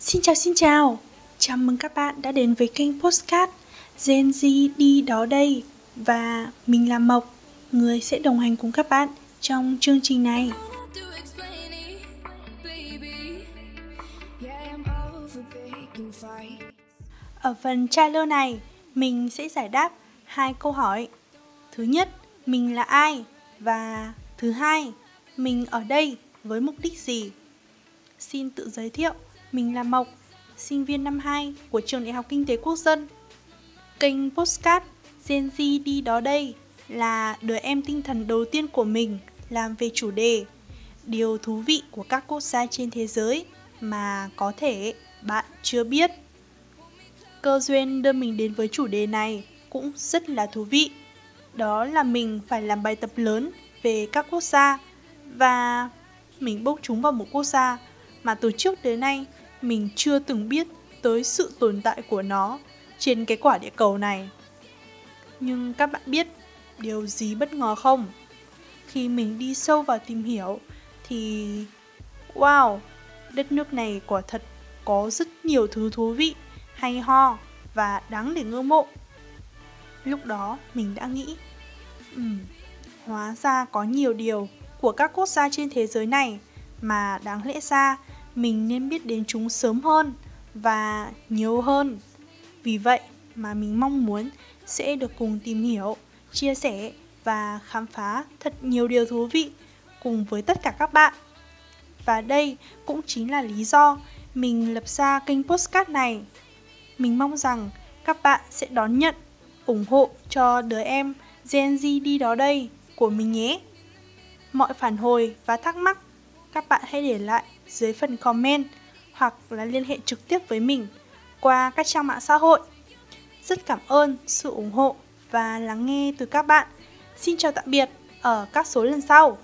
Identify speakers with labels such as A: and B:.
A: Xin chào xin chào. Chào mừng các bạn đã đến với kênh Postcard Gen Z đi đó đây. Và mình là Mộc Người sẽ đồng hành cùng các bạn trong chương trình này. Ở phần trailer này Mình sẽ giải đáp hai câu hỏi. Thứ nhất, mình là ai? Và thứ hai, mình ở đây với mục đích gì? Xin tự giới thiệu mình là Mộc, sinh viên năm 2 của trường Đại học Kinh tế Quốc dân. Kênh Postcard Gen Z đi đó đây là đứa em tinh thần đầu tiên của mình làm về chủ đề Điều thú vị của các quốc gia trên thế giới mà có thể bạn chưa biết. Cơ duyên đưa mình đến với chủ đề này cũng rất là thú vị. Đó là mình phải làm bài tập lớn về các quốc gia và mình bốc chúng vào một quốc gia mà từ trước đến nay mình chưa từng biết tới sự tồn tại của nó trên cái quả địa cầu này. Nhưng các bạn biết điều gì bất ngờ không? Khi mình đi sâu vào tìm hiểu thì wow, đất nước này quả thật có rất nhiều thứ thú vị, hay ho và đáng để ngưỡng mộ. Lúc đó mình đã nghĩ, um, hóa ra có nhiều điều của các quốc gia trên thế giới này mà đáng lẽ ra mình nên biết đến chúng sớm hơn và nhiều hơn. Vì vậy mà mình mong muốn sẽ được cùng tìm hiểu, chia sẻ và khám phá thật nhiều điều thú vị cùng với tất cả các bạn. Và đây cũng chính là lý do mình lập ra kênh postcard này. Mình mong rằng các bạn sẽ đón nhận, ủng hộ cho đứa em Gen Z đi đó đây của mình nhé. Mọi phản hồi và thắc mắc các bạn hãy để lại dưới phần comment hoặc là liên hệ trực tiếp với mình qua các trang mạng xã hội. Rất cảm ơn sự ủng hộ và lắng nghe từ các bạn. Xin chào tạm biệt ở các số lần sau.